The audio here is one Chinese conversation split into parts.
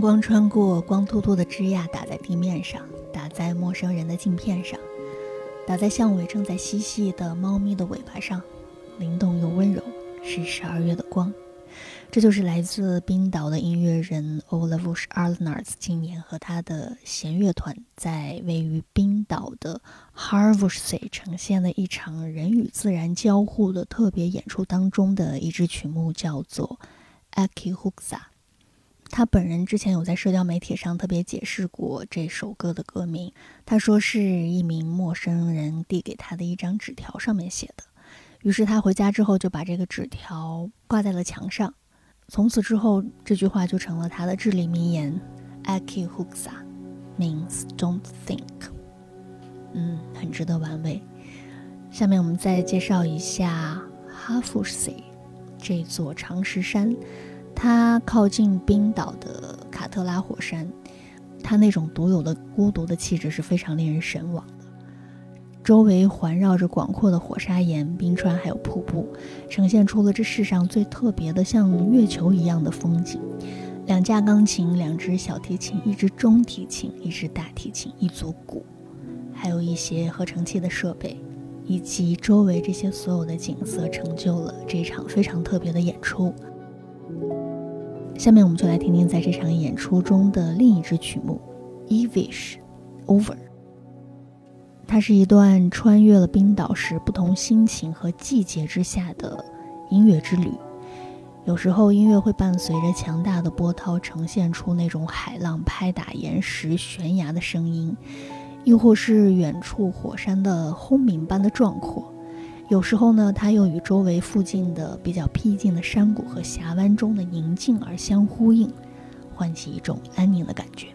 光穿过光秃秃的枝桠，打在地面上，打在陌生人的镜片上，打在巷尾正在嬉戏的猫咪的尾巴上，灵动又温柔，是十二月的光。这就是来自冰岛的音乐人 Olavus Arnards 今年和他的弦乐团在位于冰岛的 Harvusay 呈现的一场人与自然交互的特别演出当中的一支曲目，叫做 Aki Huksa。他本人之前有在社交媒体上特别解释过这首歌的歌名，他说是一名陌生人递给他的一张纸条上面写的，于是他回家之后就把这个纸条挂在了墙上。从此之后，这句话就成了他的至理名言。Aki Huksa means don't think。嗯，很值得玩味。下面我们再介绍一下 Hafusay 这座长石山，它靠近冰岛的卡特拉火山，它那种独有的孤独的气质是非常令人神往的。周围环绕着广阔的火沙岩、冰川，还有瀑布，呈现出了这世上最特别的像月球一样的风景。两架钢琴、两只小提琴、一支中提琴、一支大提琴、一组鼓，还有一些合成器的设备，以及周围这些所有的景色，成就了这场非常特别的演出。下面我们就来听听在这场演出中的另一支曲目《Evish Over》。它是一段穿越了冰岛时不同心情和季节之下的音乐之旅。有时候音乐会伴随着强大的波涛，呈现出那种海浪拍打岩石、悬崖的声音，亦或是远处火山的轰鸣般的壮阔。有时候呢，它又与周围附近的比较僻静的山谷和峡湾中的宁静而相呼应，唤起一种安宁的感觉。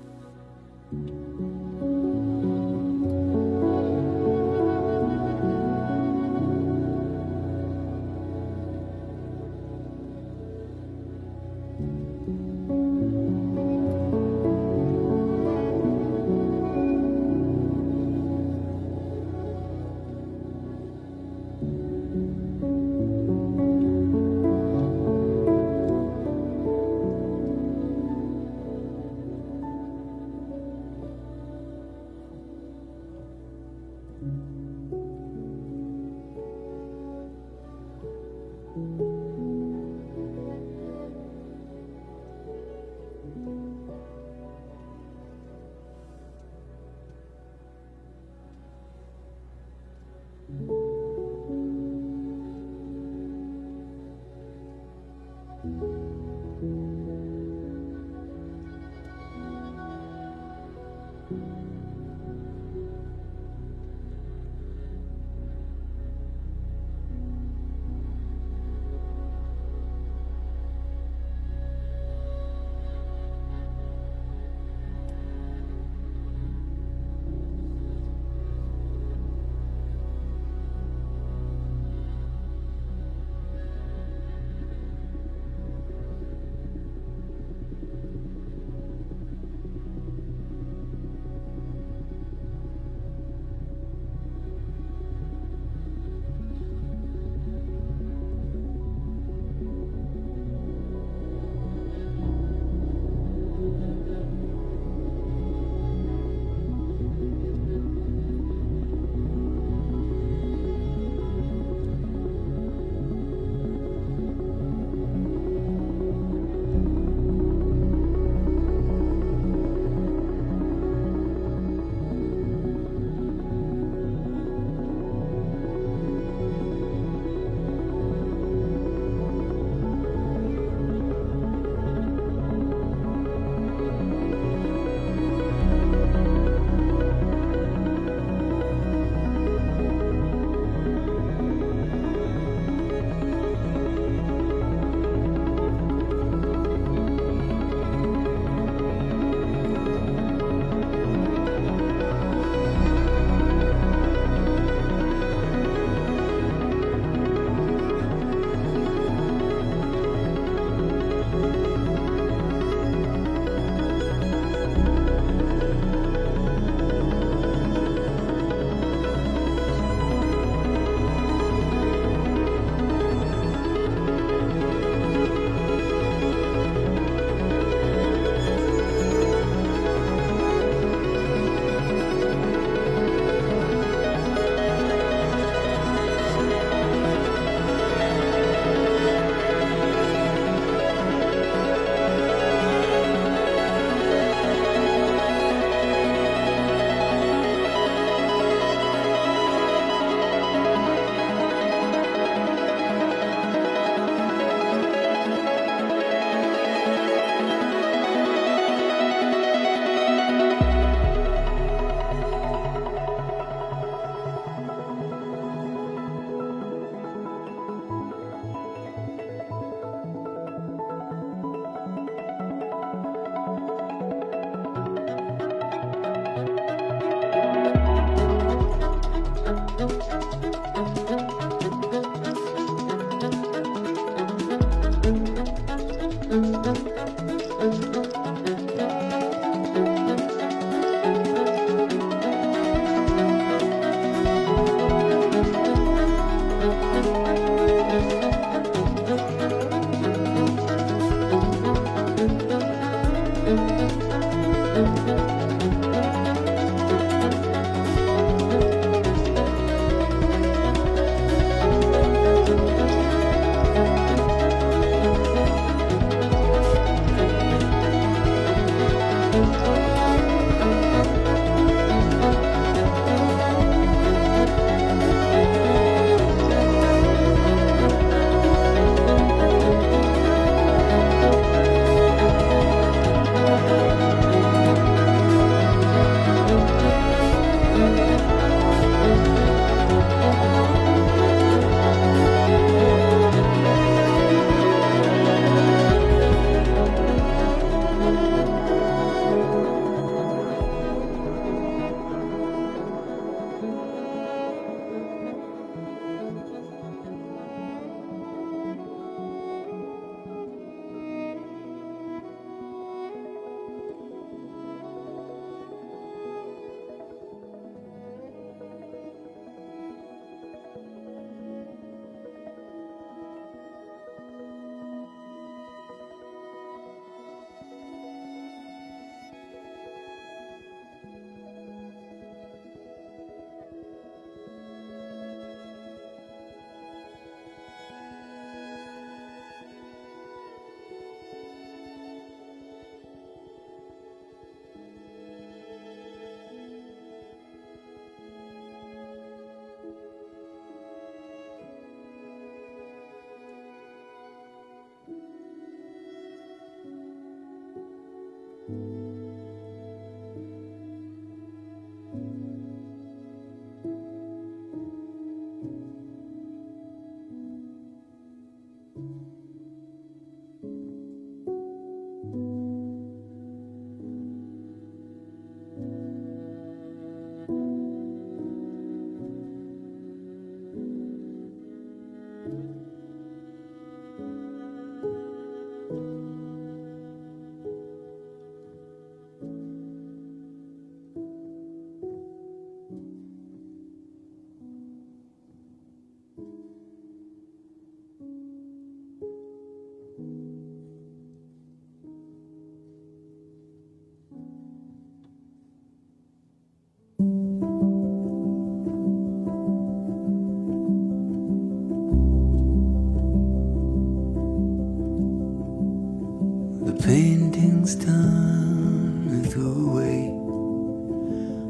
His done and threw away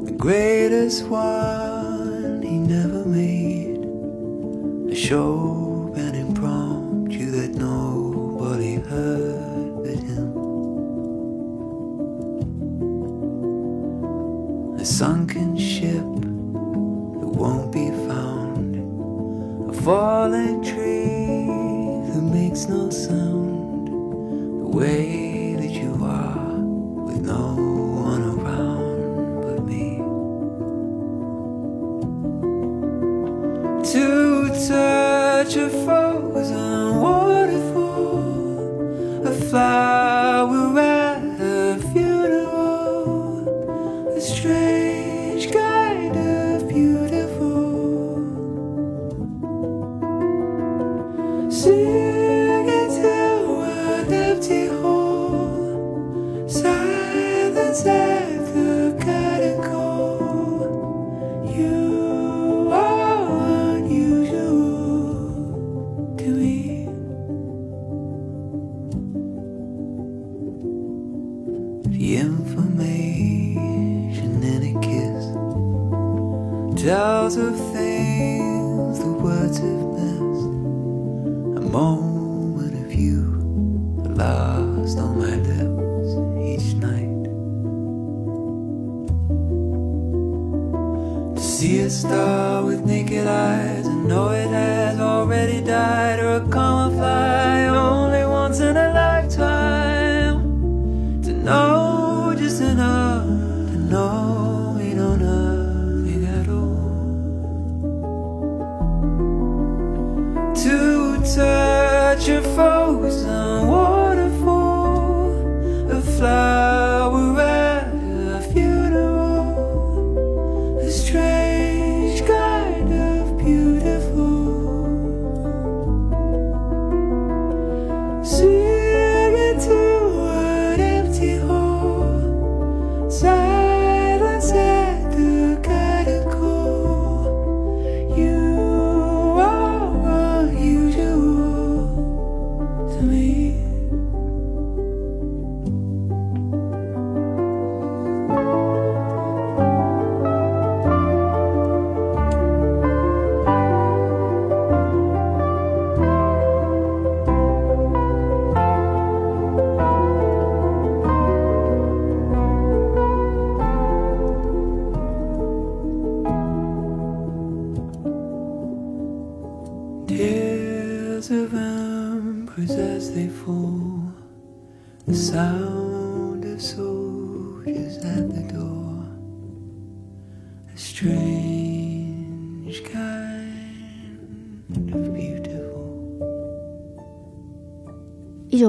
the greatest one he never made. A show information in a kiss tells of things the words have missed. A moment of you lost on my lips each night. To see a star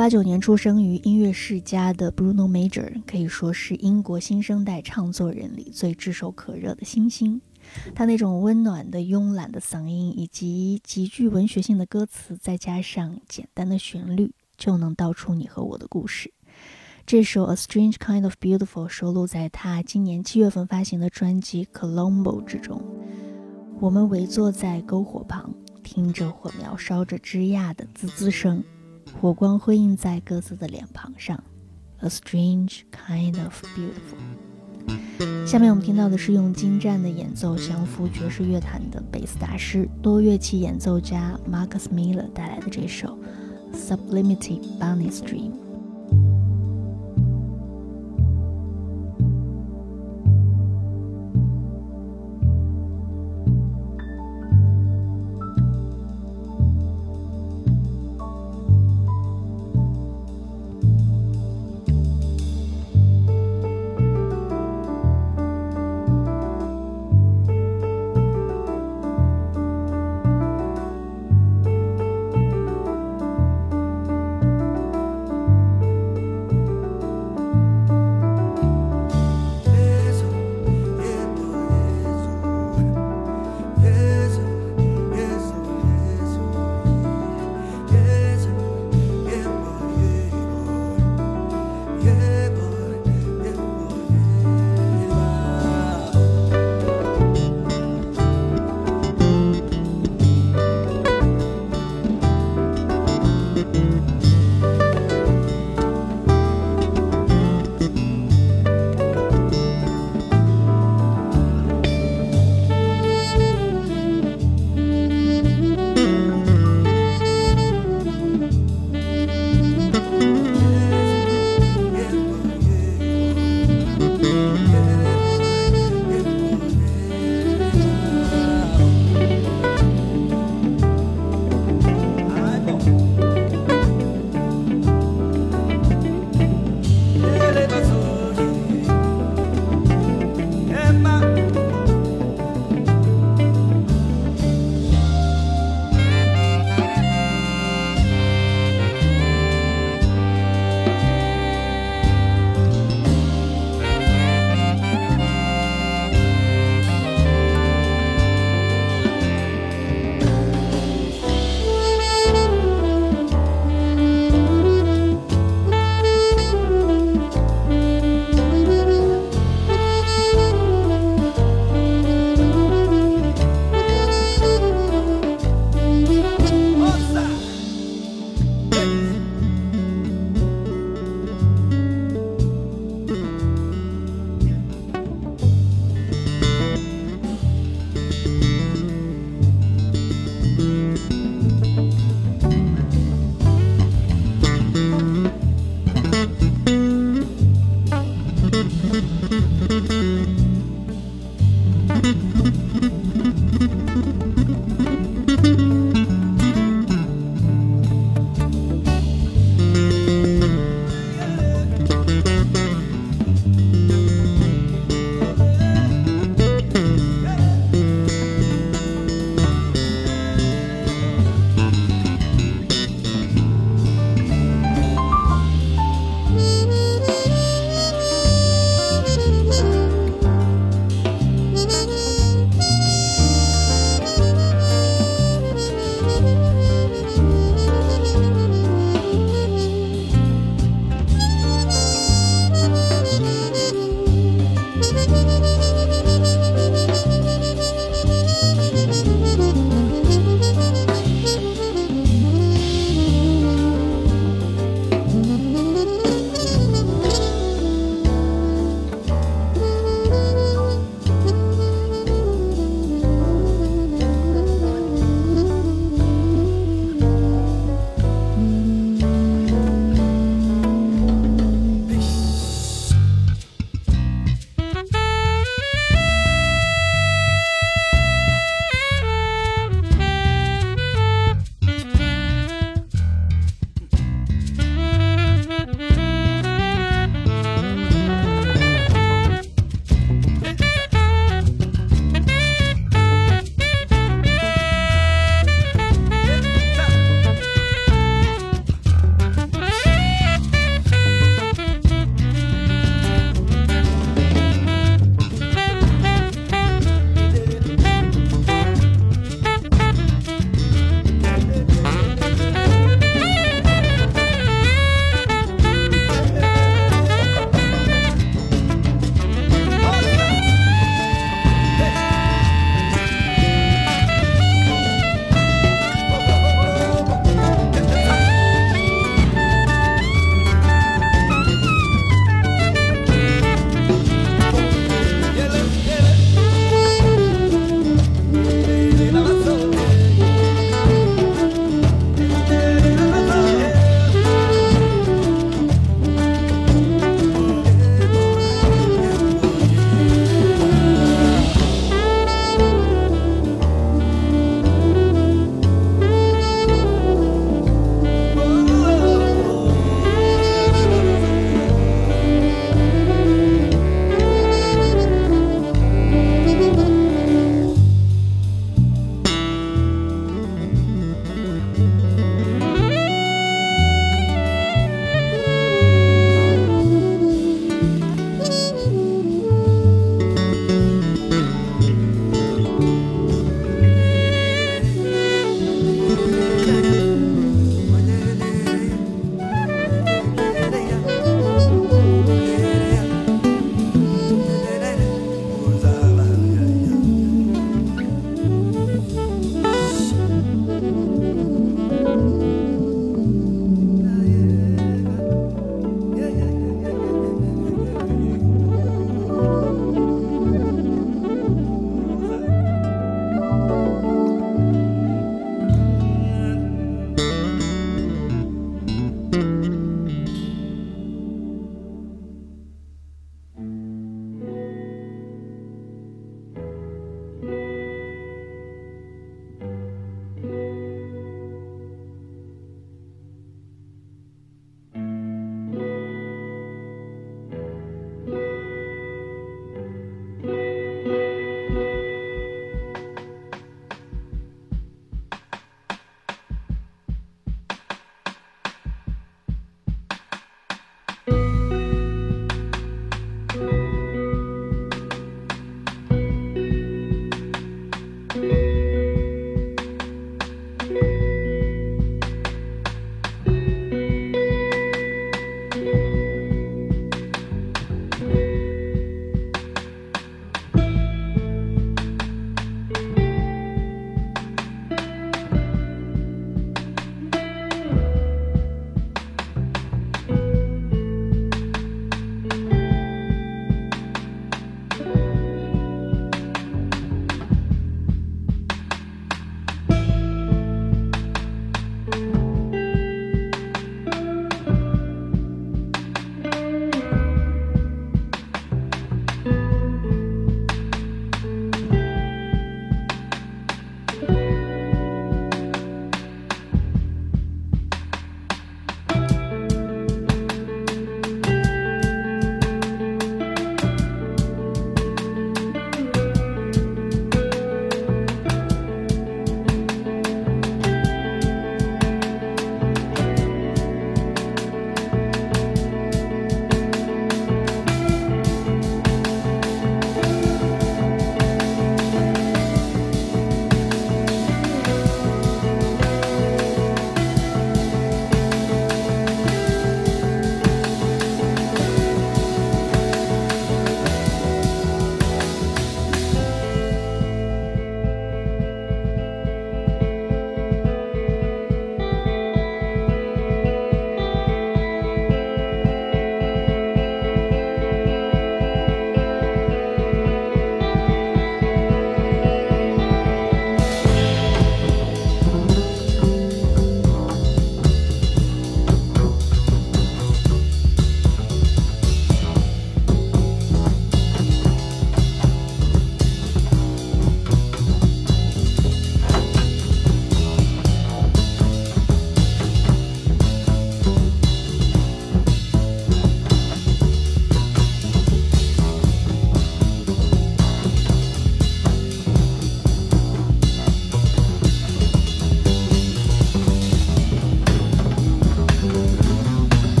八九年出生于音乐世家的 Bruno Major 可以说是英国新生代唱作人里最炙手可热的新星。他那种温暖的、慵懒的嗓音，以及极具文学性的歌词，再加上简单的旋律，就能道出你和我的故事。这首《A Strange Kind of Beautiful》收录在他今年七月份发行的专辑《Colombo》之中。我们围坐在篝火旁，听着火苗烧着枝桠的滋滋声，火光辉映在各自的脸庞上。A strange kind of beautiful。下面我们听到的是用精湛的演奏降服爵士乐坛的贝斯大师、多乐器演奏家 Marcus Miller 带来的这首《Sublimity Bunny's Dream》。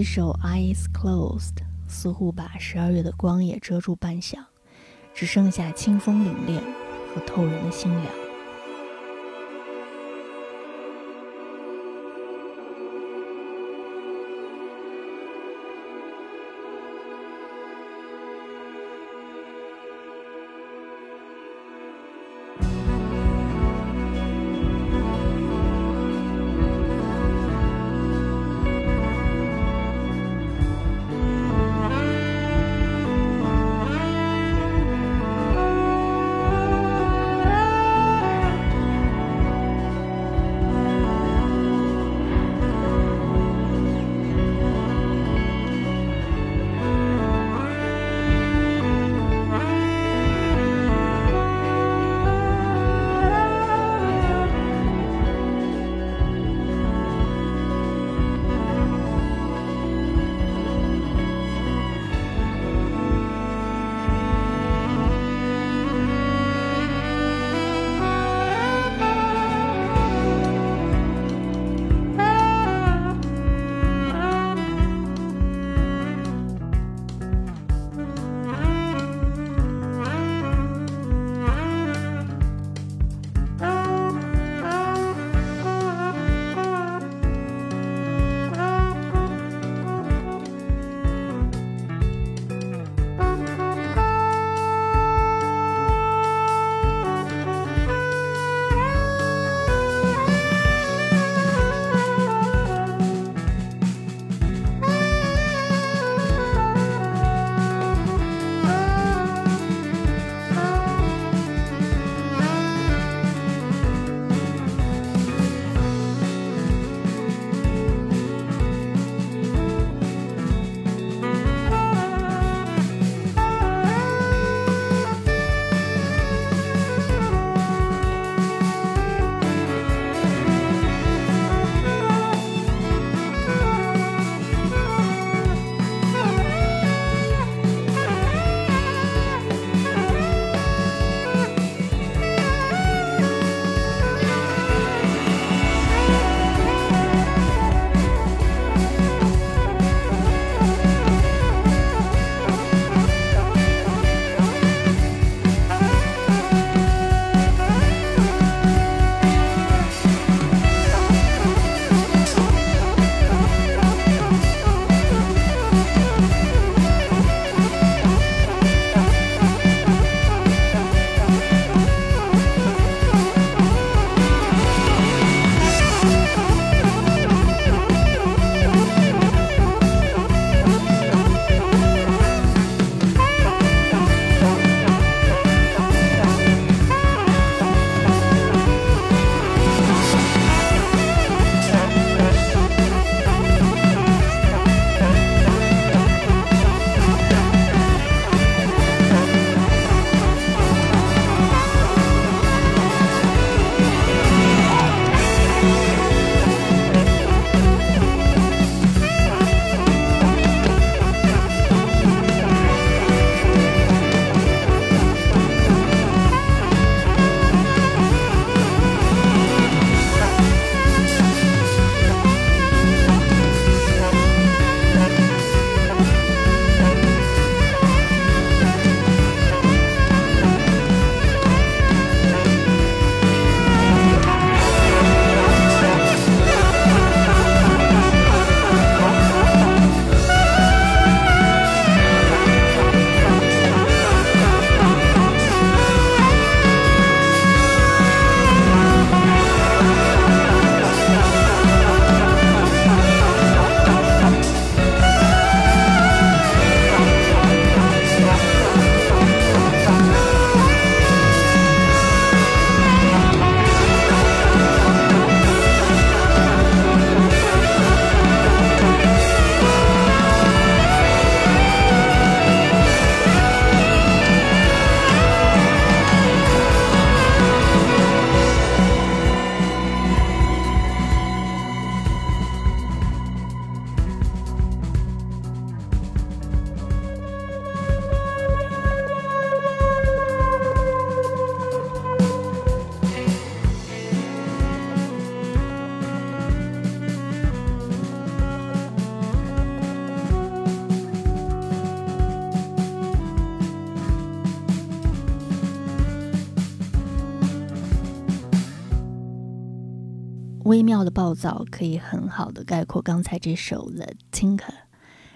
一首《Eyes Closed》似乎把十二月的光也遮住半晌，只剩下清风凛冽和透人的心凉。微妙的暴躁可以很好的概括刚才这首《The Tinker》。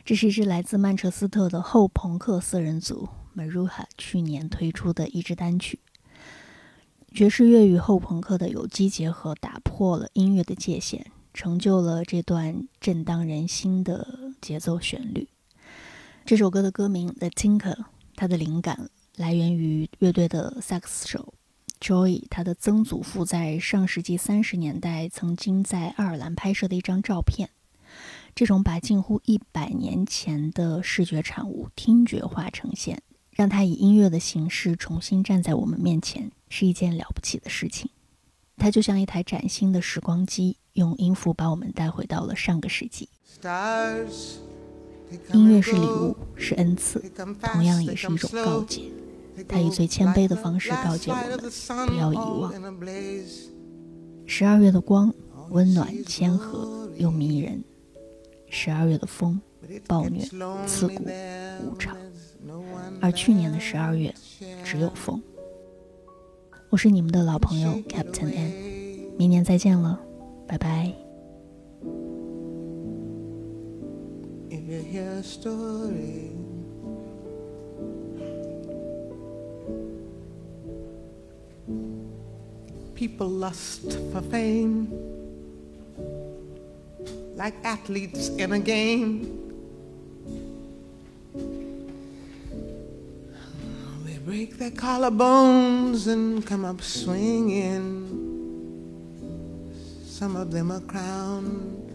这是一支来自曼彻斯特的后朋克四人组 Maruha 去年推出的一支单曲。爵士乐与后朋克的有机结合，打破了音乐的界限，成就了这段震荡人心的节奏旋律。这首歌的歌名《The Tinker》，它的灵感来源于乐队的萨克斯手。Joy，他的曾祖父在上世纪三十年代曾经在爱尔兰拍摄的一张照片。这种把近乎一百年前的视觉产物听觉化呈现，让它以音乐的形式重新站在我们面前，是一件了不起的事情。它就像一台崭新的时光机，用音符把我们带回到了上个世纪。音乐是礼物，是恩赐，同样也是一种告诫。他以最谦卑的方式告诫我们：不要遗忘。十二月的光，温暖、谦和又迷人；十二月的风，暴虐、刺骨、无常。而去年的十二月，只有风。我是你们的老朋友 Captain N，明年再见了，拜拜。People lust for fame like athletes in a game. They break their collarbones and come up swinging. Some of them are crowned,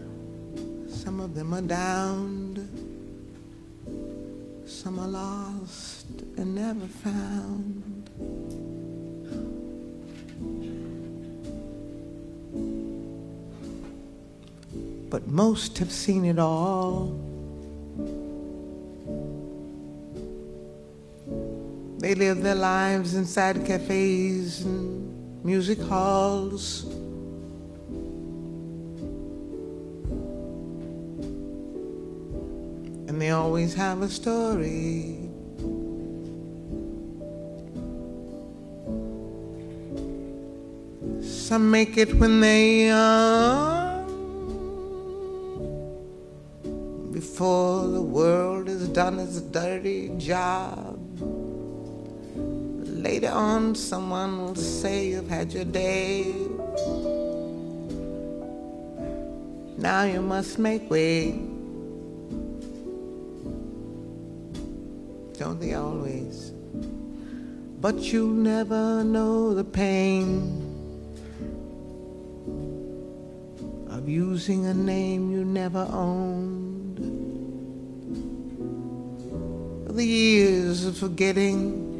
some of them are downed, some are lost and never found. But most have seen it all. They live their lives inside cafes and music halls. And they always have a story. Some make it when they are before the world has done its dirty job. Later on, someone will say you've had your day. Now you must make way. Don't they always? But you'll never know the pain of using a name you never owned. The years of forgetting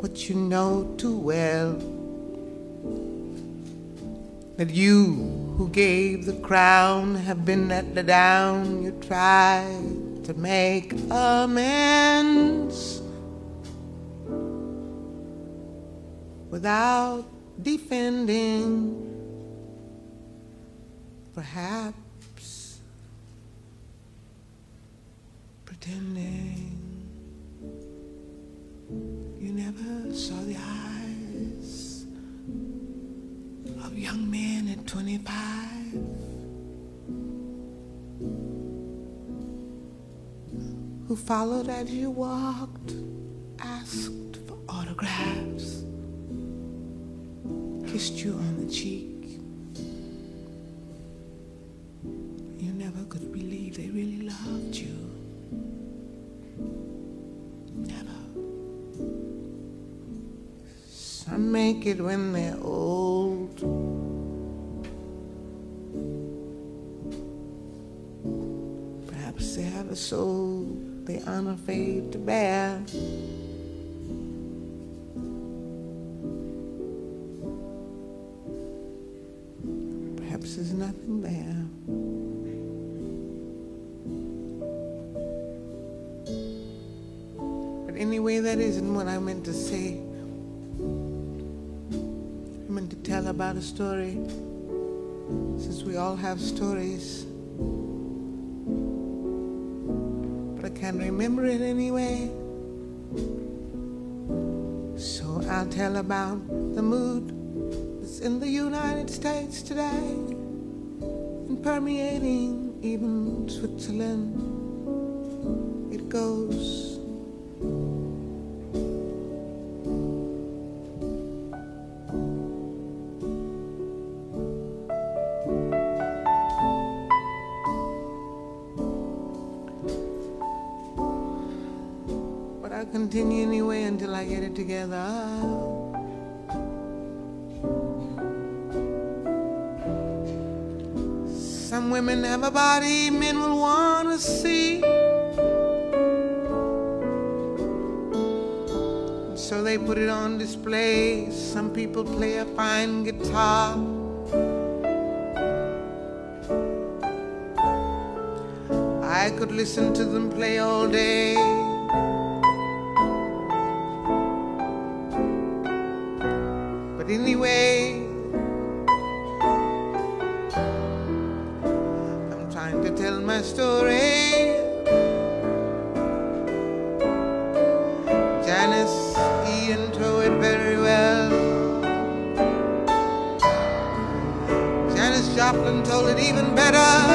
what you know too well. That you who gave the crown have been let down, you tried to make amends without defending, perhaps pretending. 25 who followed as you walked, asked for autographs, kissed you on the cheek. You never could believe they really loved you. Never. Some make it when they're soul they aren't to bear. Perhaps there's nothing there. But anyway, that isn't what I meant to say I meant to tell about a story since we all have stories. Can't remember it anyway. So I'll tell about the mood that's in the United States today and permeating even Switzerland. It goes. Some women have a body men will want to see. So they put it on display. Some people play a fine guitar. I could listen to them play all day. It even better.